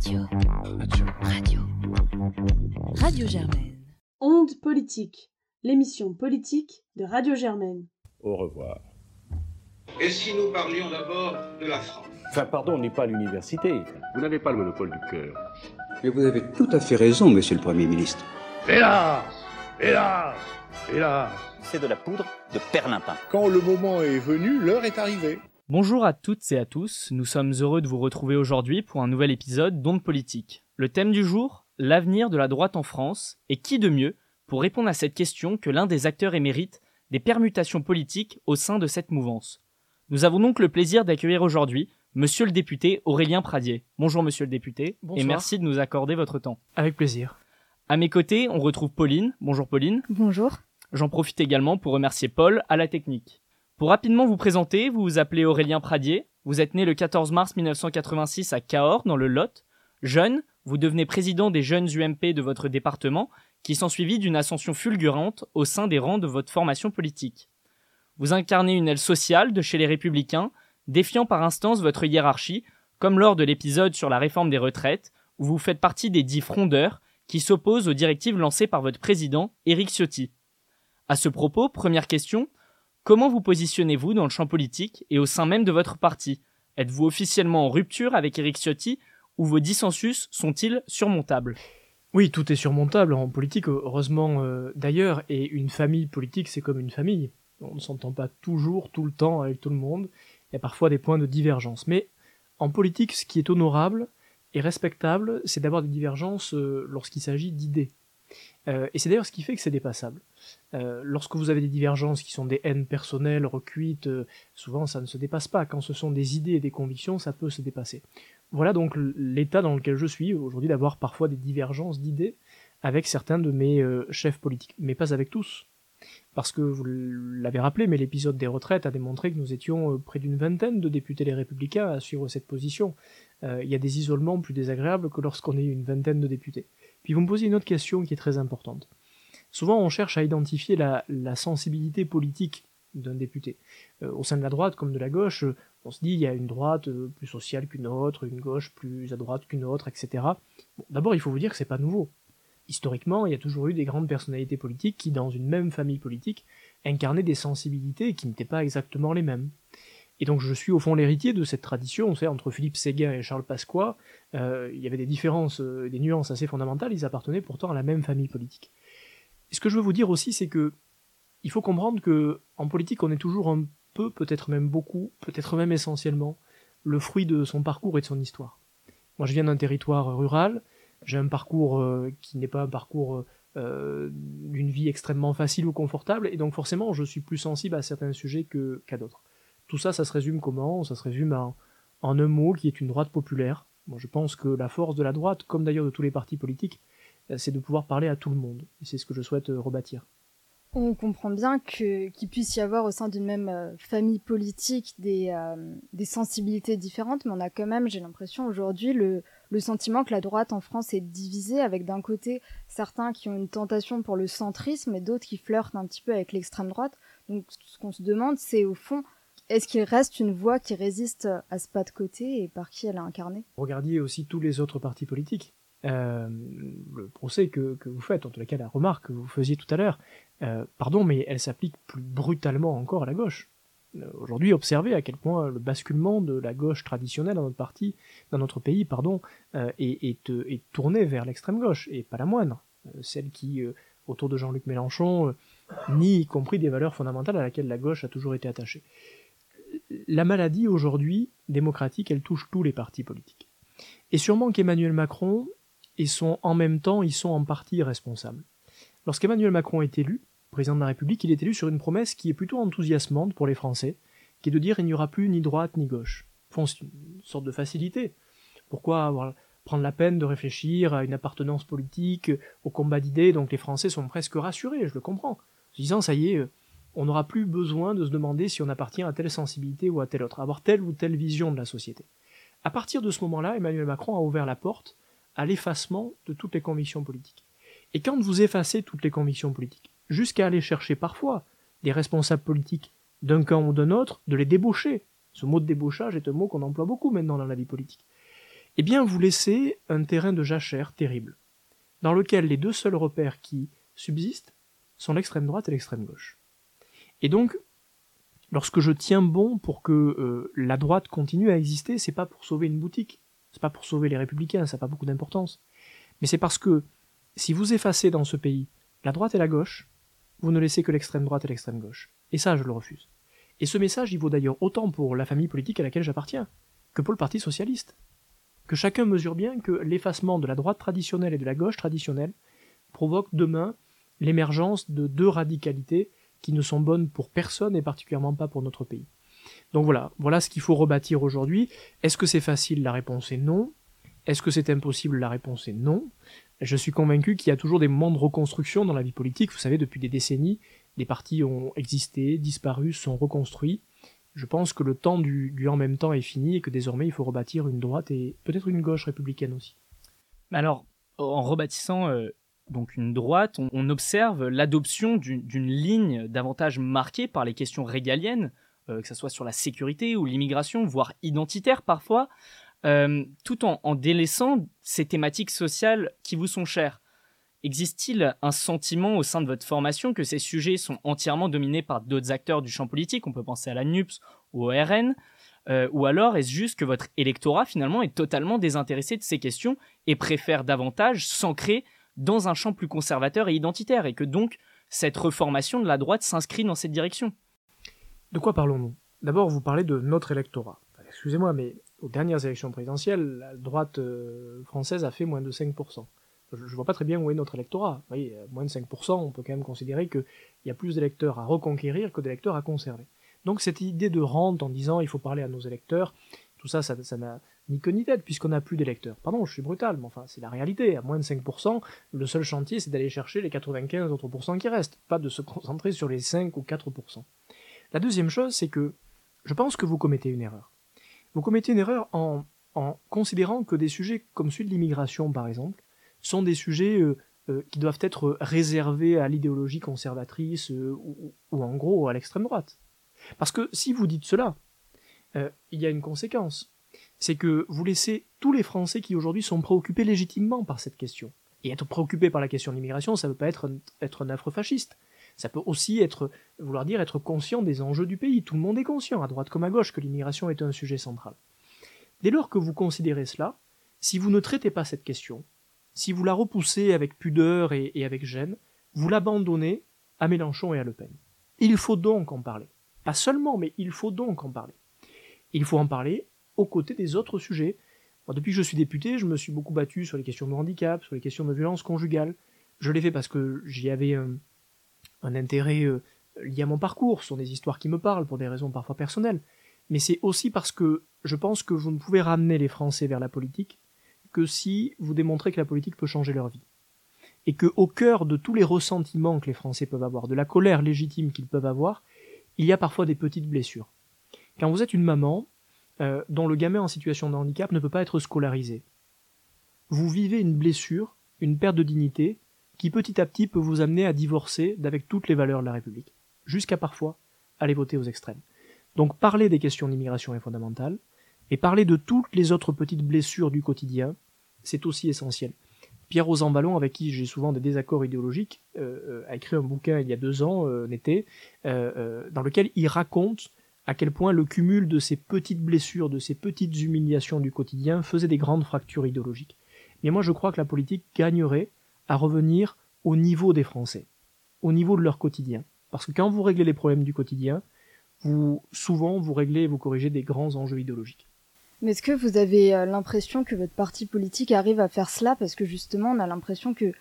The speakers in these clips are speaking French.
Radio. Radio. Radio. Radio Germaine. Onde politique, l'émission politique de Radio Germaine. Au revoir. Et si nous parlions d'abord de la France? Enfin, pardon, on n'est pas à l'université. Vous n'avez pas le monopole du cœur. Mais vous avez tout à fait raison, monsieur le Premier ministre. Hélas Hélas Hélas C'est de la poudre de perlimpin. Quand le moment est venu, l'heure est arrivée. Bonjour à toutes et à tous, nous sommes heureux de vous retrouver aujourd'hui pour un nouvel épisode d'Onde Politique. Le thème du jour, l'avenir de la droite en France, et qui de mieux pour répondre à cette question que l'un des acteurs émérites des permutations politiques au sein de cette mouvance. Nous avons donc le plaisir d'accueillir aujourd'hui Monsieur le député Aurélien Pradier. Bonjour Monsieur le député, Bonsoir. et merci de nous accorder votre temps. Avec plaisir. À mes côtés, on retrouve Pauline. Bonjour Pauline. Bonjour. J'en profite également pour remercier Paul à la technique. Pour rapidement vous présenter, vous vous appelez Aurélien Pradier, vous êtes né le 14 mars 1986 à Cahors, dans le Lot. Jeune, vous devenez président des jeunes UMP de votre département, qui s'ensuivit d'une ascension fulgurante au sein des rangs de votre formation politique. Vous incarnez une aile sociale de chez les Républicains, défiant par instance votre hiérarchie, comme lors de l'épisode sur la réforme des retraites, où vous faites partie des dix frondeurs qui s'opposent aux directives lancées par votre président, Éric Ciotti. À ce propos, première question, Comment vous positionnez-vous dans le champ politique et au sein même de votre parti? Êtes-vous officiellement en rupture avec Éric Ciotti ou vos dissensus sont-ils surmontables? Oui, tout est surmontable en politique, heureusement euh, d'ailleurs, et une famille politique, c'est comme une famille. On ne s'entend pas toujours, tout le temps avec tout le monde. Il y a parfois des points de divergence. Mais en politique, ce qui est honorable et respectable, c'est d'avoir des divergences euh, lorsqu'il s'agit d'idées. Euh, et c'est d'ailleurs ce qui fait que c'est dépassable. Euh, lorsque vous avez des divergences qui sont des haines personnelles, recuites, euh, souvent ça ne se dépasse pas. Quand ce sont des idées et des convictions, ça peut se dépasser. Voilà donc l'état dans lequel je suis aujourd'hui d'avoir parfois des divergences d'idées avec certains de mes chefs politiques, mais pas avec tous. Parce que vous l'avez rappelé, mais l'épisode des retraites a démontré que nous étions près d'une vingtaine de députés les républicains à suivre cette position. Il y a des isolements plus désagréables que lorsqu'on est une vingtaine de députés. Puis vous me posez une autre question qui est très importante. Souvent on cherche à identifier la, sensibilité politique d'un député. Euh, au sein de la droite comme de la gauche, euh, on se dit il y a une droite euh, plus sociale qu'une autre, une gauche plus à droite qu'une autre, etc. D'abord il faut vous dire que c'est pas nouveau. Historiquement, il y a toujours eu des grandes personnalités politiques qui, dans une même famille politique, incarnaient des sensibilités qui n'étaient pas exactement les mêmes. Et donc je suis au fond l'héritier de cette tradition, on sait, entre Philippe Séguin et Charles Pasqua, euh, il y avait des différences, euh, des nuances assez fondamentales, ils appartenaient pourtant à la même famille politique. Et ce que je veux vous dire aussi, c'est que il faut comprendre que en politique, on est toujours un peu, peut-être même beaucoup, peut-être même essentiellement, le fruit de son parcours et de son histoire. Moi, je viens d'un territoire rural, j'ai un parcours euh, qui n'est pas un parcours d'une vie extrêmement facile ou confortable, et donc forcément, je suis plus sensible à certains sujets qu'à d'autres. Tout ça, ça se résume comment? Ça se résume en, en un mot qui est une droite populaire. Moi, je pense que la force de la droite, comme d'ailleurs de tous les partis politiques, euh, c'est de pouvoir parler à tout le monde. Et c'est ce que je souhaite euh, rebâtir. On comprend bien qu'il puisse y avoir au sein d'une même euh, famille politique des, des sensibilités différentes, mais on a quand même, j'ai l'impression aujourd'hui, le, le sentiment que la droite en France est divisée, avec d'un côté certains qui ont une tentation pour le centrisme et d'autres qui flirtent un petit peu avec l'extrême droite. Donc ce qu'on se demande, c'est au fond, est-ce qu'il reste une voix qui résiste à ce pas de côté et par qui elle est incarnée? Regardiez aussi tous les autres partis politiques. Euh, le procès que, vous faites, en tout cas la remarque que vous faisiez tout à l'heure, euh, pardon, mais elle s'applique plus brutalement encore à la gauche. Euh, Aujourd'hui, observez à quel point le basculement de la gauche traditionnelle dans notre parti, dans notre pays, pardon, est, est, tourné vers l'extrême gauche, et pas la moindre, celle qui, autour de Jean-Luc Mélenchon, nie y compris des valeurs fondamentales à laquelle la gauche a toujours été attachée. La maladie aujourd'hui démocratique, elle touche tous les partis politiques. Et sûrement qu'Emmanuel Macron et sont en même temps, ils sont en partie responsables. Lorsqu'Emmanuel Macron est élu, président de la République, il est élu sur une promesse qui est plutôt enthousiasmante pour les Français, qui est de dire il n'y aura plus ni droite ni gauche. Font c'est une sorte de facilité. Pourquoi prendre la peine de réfléchir à une appartenance politique, au combat d'idées, donc les Français sont presque rassurés, je le comprends. En se disant, ça y est, on n'aura plus besoin de se demander si on appartient à telle sensibilité ou à telle autre, avoir telle ou telle vision de la société. À partir de ce moment-là, Emmanuel Macron a ouvert la porte à l'effacement de toutes les convictions politiques. Et quand vous effacez toutes les convictions politiques, jusqu'à aller chercher parfois des responsables politiques d'un camp ou d'un autre, de les débaucher. Ce mot de débauchage est un mot qu'on emploie beaucoup maintenant dans la vie politique. eh bien vous laissez un terrain de jachère terrible, dans lequel les deux seuls repères qui subsistent sont l'extrême droite et l'extrême gauche. Et donc, lorsque je tiens bon pour que euh, la droite continue à exister, c'est pas pour sauver une boutique, c'est pas pour sauver les républicains, ça n'a pas beaucoup d'importance, mais c'est parce que si vous effacez dans ce pays la droite et la gauche, vous ne laissez que l'extrême droite et l'extrême gauche. Et ça, je le refuse. Et ce message, il vaut d'ailleurs autant pour la famille politique à laquelle j'appartiens, que pour le Parti socialiste. Que chacun mesure bien que l'effacement de la droite traditionnelle et de la gauche traditionnelle provoque demain l'émergence de deux radicalités qui ne sont bonnes pour personne et particulièrement pas pour notre pays. Donc voilà, voilà ce qu'il faut rebâtir aujourd'hui. Est-ce que c'est facile? La réponse est non. Est-ce que c'est impossible? La réponse est non. Je suis convaincu qu'il y a toujours des moments de reconstruction dans la vie politique. Vous savez, depuis des décennies, des partis ont existé, disparu, sont reconstruits. Je pense que le temps du, en même temps est fini et que désormais il faut rebâtir une droite et peut-être une gauche républicaine aussi. Alors, en rebâtissant euh, donc une droite, on, observe l'adoption d'une ligne davantage marquée par les questions régaliennes, euh, que ce soit sur la sécurité ou l'immigration, voire identitaire parfois, euh, tout en, délaissant ces thématiques sociales qui vous sont chères. Existe-t-il un sentiment au sein de votre formation que ces sujets sont entièrement dominés par d'autres acteurs du champ politique? On peut penser à la NUPS ou au RN. Euh, ou alors est-ce juste que votre électorat finalement est totalement désintéressé de ces questions et préfère davantage s'ancrer dans un champ plus conservateur et identitaire et que donc cette reformation de la droite s'inscrit dans cette direction De quoi parlons-nous? D'abord, vous parlez de notre électorat. Excusez-moi, mais aux dernières élections présidentielles, la droite euh, française a fait moins de 5%. Je, ne vois pas très bien où est notre électorat. Oui, moins de 5%, on peut quand même considérer qu'il y a plus d'électeurs à reconquérir que d'électeurs à conserver. Donc cette idée de rente en disant il faut parler à nos électeurs, tout ça, ça n'a ni queue ni tête puisqu'on n'a plus d'électeurs. Pardon, je suis brutal, mais enfin c'est la réalité. À moins de 5%, le seul chantier c'est d'aller chercher les 95 autres pourcents qui restent, pas de se concentrer sur les 5 ou 4%. La deuxième chose, c'est que je pense que vous commettez une erreur. Vous commettez une erreur en, considérant que des sujets comme celui de l'immigration, par exemple, sont des sujets euh, euh, qui doivent être réservés à l'idéologie conservatrice euh, ou, en gros à l'extrême droite. Parce que si vous dites cela, il y a une conséquence. C'est que vous laissez tous les Français qui aujourd'hui sont préoccupés légitimement par cette question. Et être préoccupé par la question de l'immigration, ça ne veut pas être, être un affreux fasciste. Ça peut aussi être, vouloir dire être conscient des enjeux du pays. Tout le monde est conscient, à droite comme à gauche, que l'immigration est un sujet central. Dès lors que vous considérez cela, si vous ne traitez pas cette question, si vous la repoussez avec pudeur et, avec gêne, vous l'abandonnez à Mélenchon et à Le Pen. Il faut donc en parler. Pas seulement, mais il faut donc en parler. Il faut en parler aux des autres sujets. depuis que je suis député, je me suis beaucoup battu sur les questions de handicap, sur les questions de violence conjugale. Je l'ai fait parce que j'y avais un, intérêt euh, lié à mon parcours, ce sont des histoires qui me parlent pour des raisons parfois personnelles. Mais c'est aussi parce que je pense que vous ne pouvez ramener les Français vers la politique que si vous démontrez que la politique peut changer leur vie. Et que au cœur de tous les ressentiments que les Français peuvent avoir, de la colère légitime qu'ils peuvent avoir, il y a parfois des petites blessures. Quand vous êtes une maman euh, dont le gamin en situation de handicap ne peut pas être scolarisé, vous vivez une blessure, une perte de dignité, qui petit à petit peut vous amener à divorcer d'avec toutes les valeurs de la République, jusqu'à parfois aller voter aux extrêmes. Donc parler des questions d'immigration est fondamental, et parler de toutes les autres petites blessures du quotidien, c'est aussi essentiel. Pierre Rosanvallon, avec qui j'ai souvent des désaccords idéologiques, euh, euh, a écrit un bouquin il y a deux ans, euh, été, dans lequel il raconte à quel point le cumul de ces petites blessures, de ces petites humiliations du quotidien faisait des grandes fractures idéologiques. Mais moi je crois que la politique gagnerait à revenir au niveau des Français, au niveau de leur quotidien. Parce que quand vous réglez les problèmes du quotidien, vous souvent vous réglez et vous corrigez des grands enjeux idéologiques. Mais est-ce que vous avez euh, l'impression que votre parti politique arrive à faire cela? Parce que justement, on a l'impression que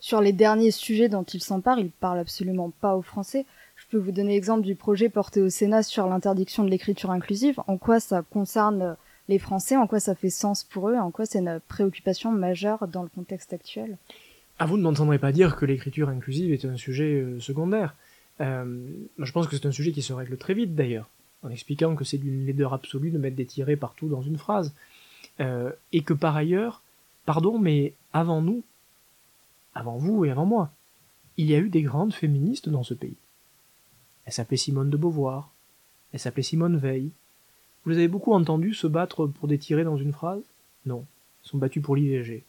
sur les derniers sujets dont il s'empare, il parle absolument pas aux Français. Peux vous donner l'exemple du projet porté au Sénat sur l'interdiction de l'écriture inclusive. En quoi ça concerne les Français? En quoi ça fait sens pour eux? En quoi c'est une préoccupation majeure dans le contexte actuel? À vous ne m'entendrez pas dire que l'écriture inclusive est un sujet euh, secondaire. Euh, je pense que c'est un sujet qui se règle très vite d'ailleurs en expliquant que c'est d'une laideur absolue de mettre des tirets partout dans une phrase. Euh, et que par ailleurs, pardon, mais avant nous, avant vous et avant moi, il y a eu des grandes féministes dans ce pays. Elle s'appelait Simone de Beauvoir, elle s'appelait Simone Veil. Vous les avez beaucoup entendues se battre pour des tirets dans une phrase? Non. sont battues pour l'IVG,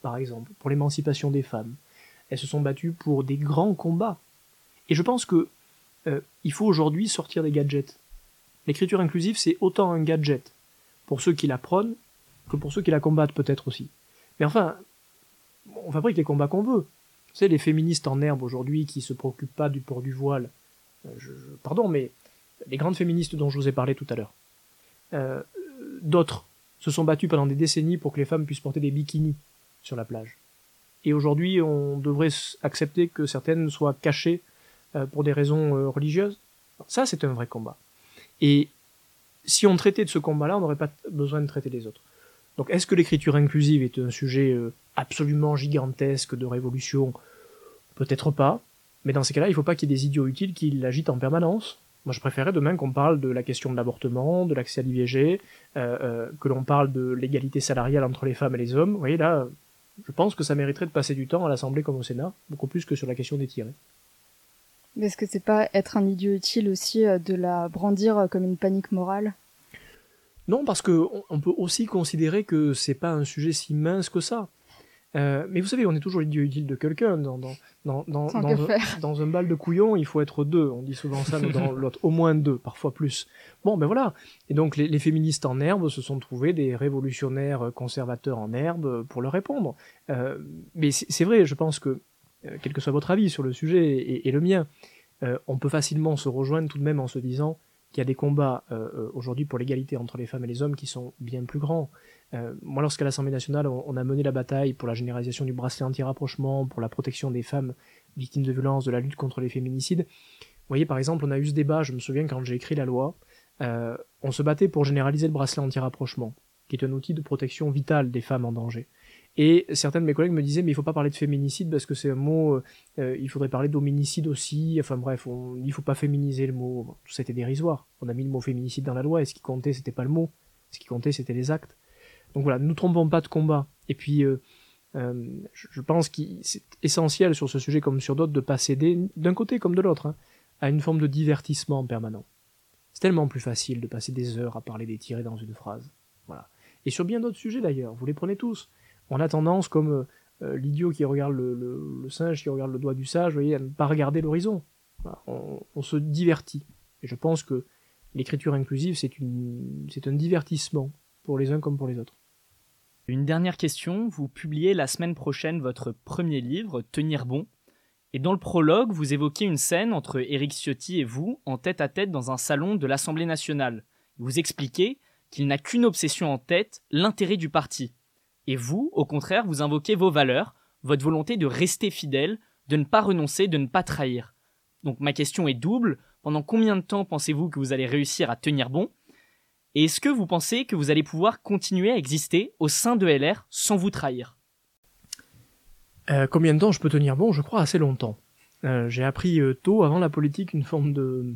par exemple, pour l'émancipation des femmes. Elles se sont battues pour des grands combats. Et je pense que euh, il faut aujourd'hui sortir des gadgets. L'écriture inclusive, c'est autant un gadget pour ceux qui la prônent que pour ceux qui la combattent peut-être aussi. Mais enfin, on fabrique les combats qu'on veut. Vous savez, les féministes en herbe aujourd'hui qui se préoccupent pas du port du voile, euh, pardon, mais les grandes féministes dont je vous ai parlé tout à l'heure, euh, d'autres se sont battues pendant des décennies pour que les femmes puissent porter des bikinis sur la plage. Et aujourd'hui, on devrait accepter que certaines soient cachées euh, pour des raisons religieuses. Ça, c'est un vrai combat. Et si on traitait de ce combat-là, on n'aurait pas besoin de traiter les autres. Donc, est-ce que l'écriture inclusive est un sujet absolument gigantesque de révolution? Peut-être pas. Mais dans ces cas-là, il ne faut pas qu'il y ait des idiots utiles qui l'agitent en permanence. Moi, je préférais demain qu'on parle de la question de l'avortement, de l'accès à l'IVG, que l'on parle de l'égalité salariale entre les femmes et les hommes. Vous voyez, là, je pense que ça mériterait de passer du temps à l'Assemblée comme au Sénat, beaucoup plus que sur la question des tirés. Mais est-ce que c'est pas être un idiot utile aussi euh, de la brandir euh, comme une panique morale? Non, parce que on peut aussi considérer que c'est pas un sujet si mince que ça. Euh, mais vous savez, on est toujours l'idiot utile de quelqu'un. Dans, dans, dans, dans, dans, un, bal de couillons, il faut être deux. On dit souvent ça dans l'autre. Au moins deux, parfois plus. Bon, ben voilà. Et donc, les, les, féministes en herbe se sont trouvés des révolutionnaires conservateurs en herbe pour leur répondre. Euh, mais c'est vrai, je pense que euh, quel que soit votre avis sur le sujet et, le mien, euh, on peut facilement se rejoindre tout de même en se disant qu'il y a des combats euh, aujourd'hui pour l'égalité entre les femmes et les hommes qui sont bien plus grands. moi, lorsqu'à l'Assemblée nationale, on, a mené la bataille pour la généralisation du bracelet anti-rapprochement, pour la protection des femmes victimes de violences, de la lutte contre les féminicides, vous voyez, par exemple, on a eu ce débat, je me souviens quand j'ai écrit la loi, on se battait pour généraliser le bracelet anti-rapprochement, qui est un outil de protection vitale des femmes en danger. Et certains de mes collègues me disaient, mais il faut pas parler de féminicide parce que c'est un mot, euh, euh, il faudrait parler d'hominicide aussi. Enfin bref, on, il faut pas féminiser le mot. tout ça était dérisoire. On a mis le mot féminicide dans la loi et ce qui comptait, c'était pas le mot. Ce qui comptait, c'était les actes. Donc voilà, ne nous trompons pas de combat. Et puis, euh, je pense qu'il c'est essentiel sur ce sujet comme sur d'autres de pas céder, d'un côté comme de l'autre, hein, à une forme de divertissement permanent. C'est tellement plus facile de passer des heures à parler des tirés dans une phrase. Voilà. Et sur bien d'autres sujets d'ailleurs, vous les prenez tous on a tendance, comme euh, euh, l'idiot qui regarde le, singe qui regarde le doigt du sage, voyez, à ne pas regarder l'horizon. on, se divertit. Et je pense que l'écriture inclusive, c'est, un divertissement pour les uns comme pour les autres. Une dernière question. Vous publiez la semaine prochaine votre premier livre, Tenir bon. Et dans le prologue, vous évoquez une scène entre Éric Ciotti et vous, en tête à tête dans un salon de l'Assemblée nationale. Vous expliquez qu'il n'a qu'une obsession en tête, l'intérêt du parti. Et vous, au contraire, vous invoquez vos valeurs, votre volonté de rester fidèle, de ne pas renoncer, de ne pas trahir. Donc ma question est double. Pendant combien de temps pensez-vous que vous allez réussir à tenir bon? Et est-ce que vous pensez que vous allez pouvoir continuer à exister au sein de LR sans vous trahir? Euh, Combien de temps je peux tenir bon? Je crois assez longtemps. Euh, j'ai appris euh, tôt, avant la politique, une forme de,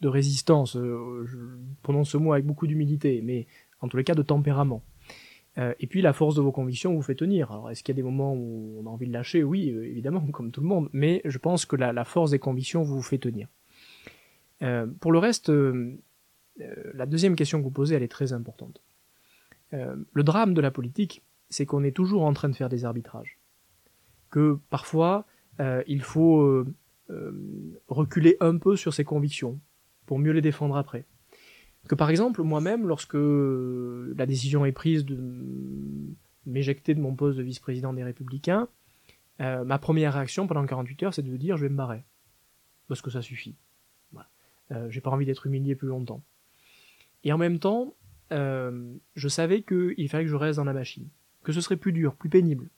de résistance. je prononce ce mot avec beaucoup d'humilité, mais en tous les cas de tempérament. Euh, et puis la force de vos convictions vous fait tenir. Alors est-ce qu'il y a des moments où on a envie de lâcher? Oui, euh, évidemment, comme tout le monde. Mais je pense que la, force des convictions vous fait tenir. Euh, pour le reste, la deuxième question que vous posez, elle est très importante. le drame de la politique, c'est qu'on est toujours en train de faire des arbitrages. Que parfois, il faut reculer un peu sur ses convictions pour mieux les défendre après que par exemple, moi-même, lorsque la décision est prise de m'éjecter de mon poste de vice-président des Républicains, euh, ma première réaction pendant 48 heures, c'est de dire je vais me barrer. Parce que ça suffit. Voilà. Euh, j'ai pas envie d'être humilié plus longtemps. Et en même temps, euh, je savais qu'il fallait que je reste dans la machine. Que ce serait plus dur, plus pénible,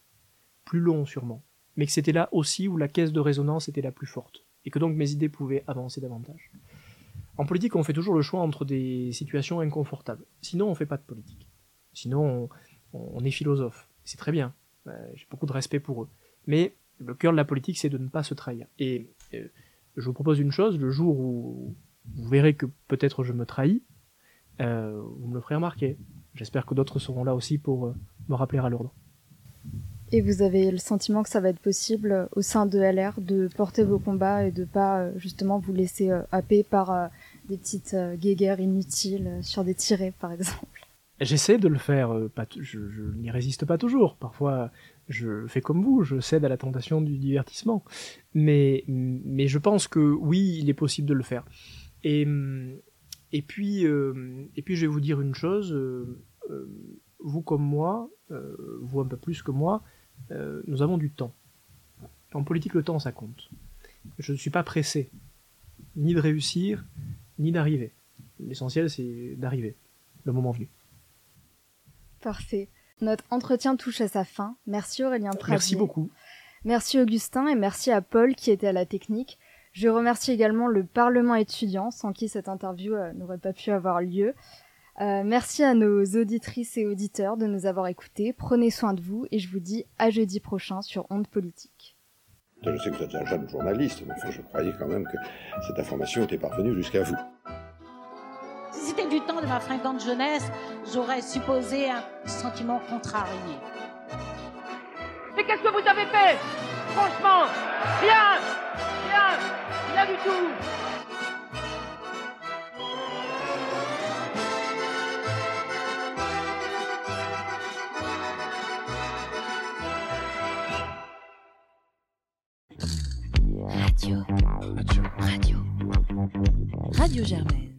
plus long sûrement. Mais que c'était là aussi où la caisse de résonance était la plus forte. Et que donc mes idées pouvaient avancer davantage. En politique, on fait toujours le choix entre des situations inconfortables. Sinon, on fait pas de politique. Sinon, on, est philosophe. C'est très bien. Euh, j'ai beaucoup de respect pour eux. Mais le cœur de la politique, c'est de ne pas se trahir. Et euh, je vous propose une chose, le jour où vous verrez que peut-être je me trahis, euh, vous me le ferez remarquer. J'espère que d'autres seront là aussi pour me rappeler à l'ordre. Et vous avez le sentiment que ça va être possible au sein de LR de porter vos combats et de pas justement vous laisser happer par des petites euh, guéguerres inutiles sur des tirets, par exemple. J'essaie de le faire, pas je, je n'y résiste pas toujours. Parfois, je fais comme vous, je cède à la tentation du divertissement. Mais, mais je pense que oui, il est possible de le faire. Et, et, puis, et puis, je vais vous dire une chose. vous comme moi, vous un peu plus que moi, nous avons du temps. En politique, le temps, ça compte. Je ne suis pas pressé, ni de réussir, ni d'arriver. L'essentiel, c'est d'arriver, le moment venu. Parfait. Notre entretien touche à sa fin. Merci Aurélien Pradier. Merci beaucoup. Merci Augustin et merci à Paul qui était à la technique. Je remercie également le Parlement étudiant sans qui cette interview euh, n'aurait pas pu avoir lieu. Euh, merci à nos auditrices et auditeurs de nous avoir écoutés. Prenez soin de vous et je vous dis à jeudi prochain sur Onde Politique. Je sais que vous êtes un jeune journaliste, mais enfin, je croyais quand même que cette information était parvenue jusqu'à vous. Si c'était du temps de ma fringante jeunesse, j'aurais supposé un sentiment contrarié. Mais qu'est-ce que vous avez fait? Franchement, rien Rien Rien du tout Radio Germaine.